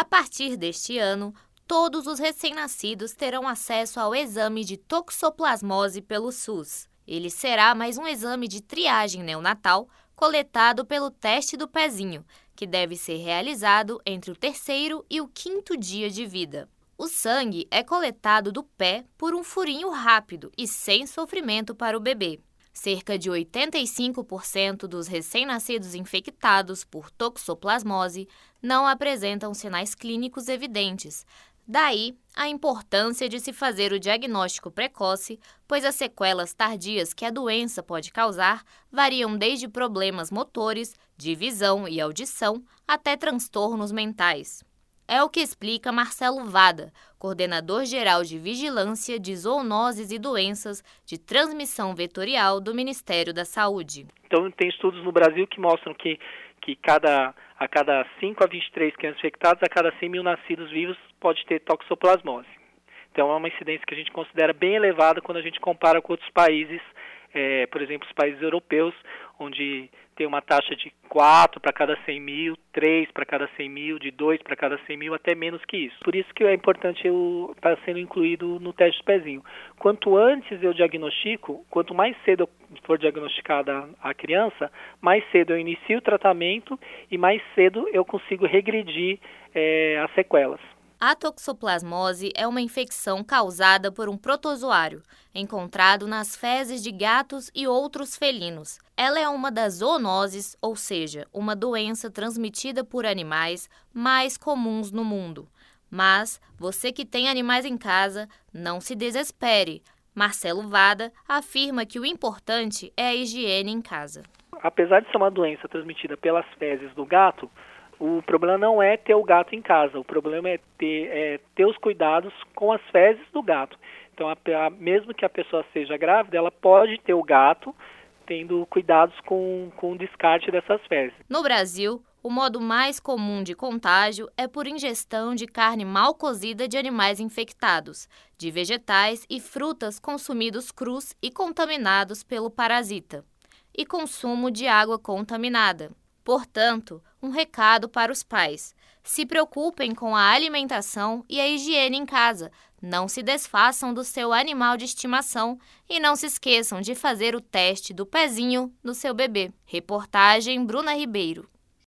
A partir deste ano, todos os recém-nascidos terão acesso ao exame de toxoplasmose pelo SUS. Ele será mais um exame de triagem neonatal coletado pelo teste do pezinho, que deve ser realizado entre o terceiro e o quinto dia de vida. O sangue é coletado do pé por um furinho rápido e sem sofrimento para o bebê. Cerca de 85% dos recém-nascidos infectados por toxoplasmose não apresentam sinais clínicos evidentes, Daí a importância de se fazer o diagnóstico precoce, pois as sequelas tardias que a doença pode causar variam desde problemas motores, de visão e audição, até transtornos mentais. É o que explica Marcelo Vada, coordenador geral de Vigilância de Zoonoses e Doenças de Transmissão Vetorial do Ministério da Saúde. Então, tem estudos no Brasil que mostram que, que cada a cada 5 a 23 crianças infectadas, a cada 100 mil nascidos vivos pode ter toxoplasmose. Então é uma incidência que a gente considera bem elevada quando a gente compara com outros países, é, por exemplo, os países europeus, onde tem uma taxa de 4 para cada 100 mil, 3 para cada 100 mil, de 2 para cada 100 mil, até menos que isso. Por isso que é importante estar tá sendo incluído no teste do pezinho. Quanto antes eu diagnostico, quanto mais cedo for diagnosticada a criança, mais cedo eu inicio o tratamento e mais cedo eu consigo regredir é, as sequelas. A toxoplasmose é uma infecção causada por um protozoário, encontrado nas fezes de gatos e outros felinos. Ela é uma das zoonoses, ou seja, uma doença transmitida por animais mais comuns no mundo. Mas você que tem animais em casa, não se desespere. Marcelo Vada afirma que o importante é a higiene em casa. Apesar de ser uma doença transmitida pelas fezes do gato, o problema não é ter o gato em casa, o problema é ter, é, ter os cuidados com as fezes do gato. Então, a, a, mesmo que a pessoa seja grávida, ela pode ter o gato tendo cuidados com, com o descarte dessas fezes. No Brasil, o modo mais comum de contágio é por ingestão de carne mal cozida de animais infectados, de vegetais e frutas consumidos crus e contaminados pelo parasita, e consumo de água contaminada. Portanto, um recado para os pais: se preocupem com a alimentação e a higiene em casa. Não se desfaçam do seu animal de estimação e não se esqueçam de fazer o teste do pezinho no seu bebê. Reportagem Bruna Ribeiro.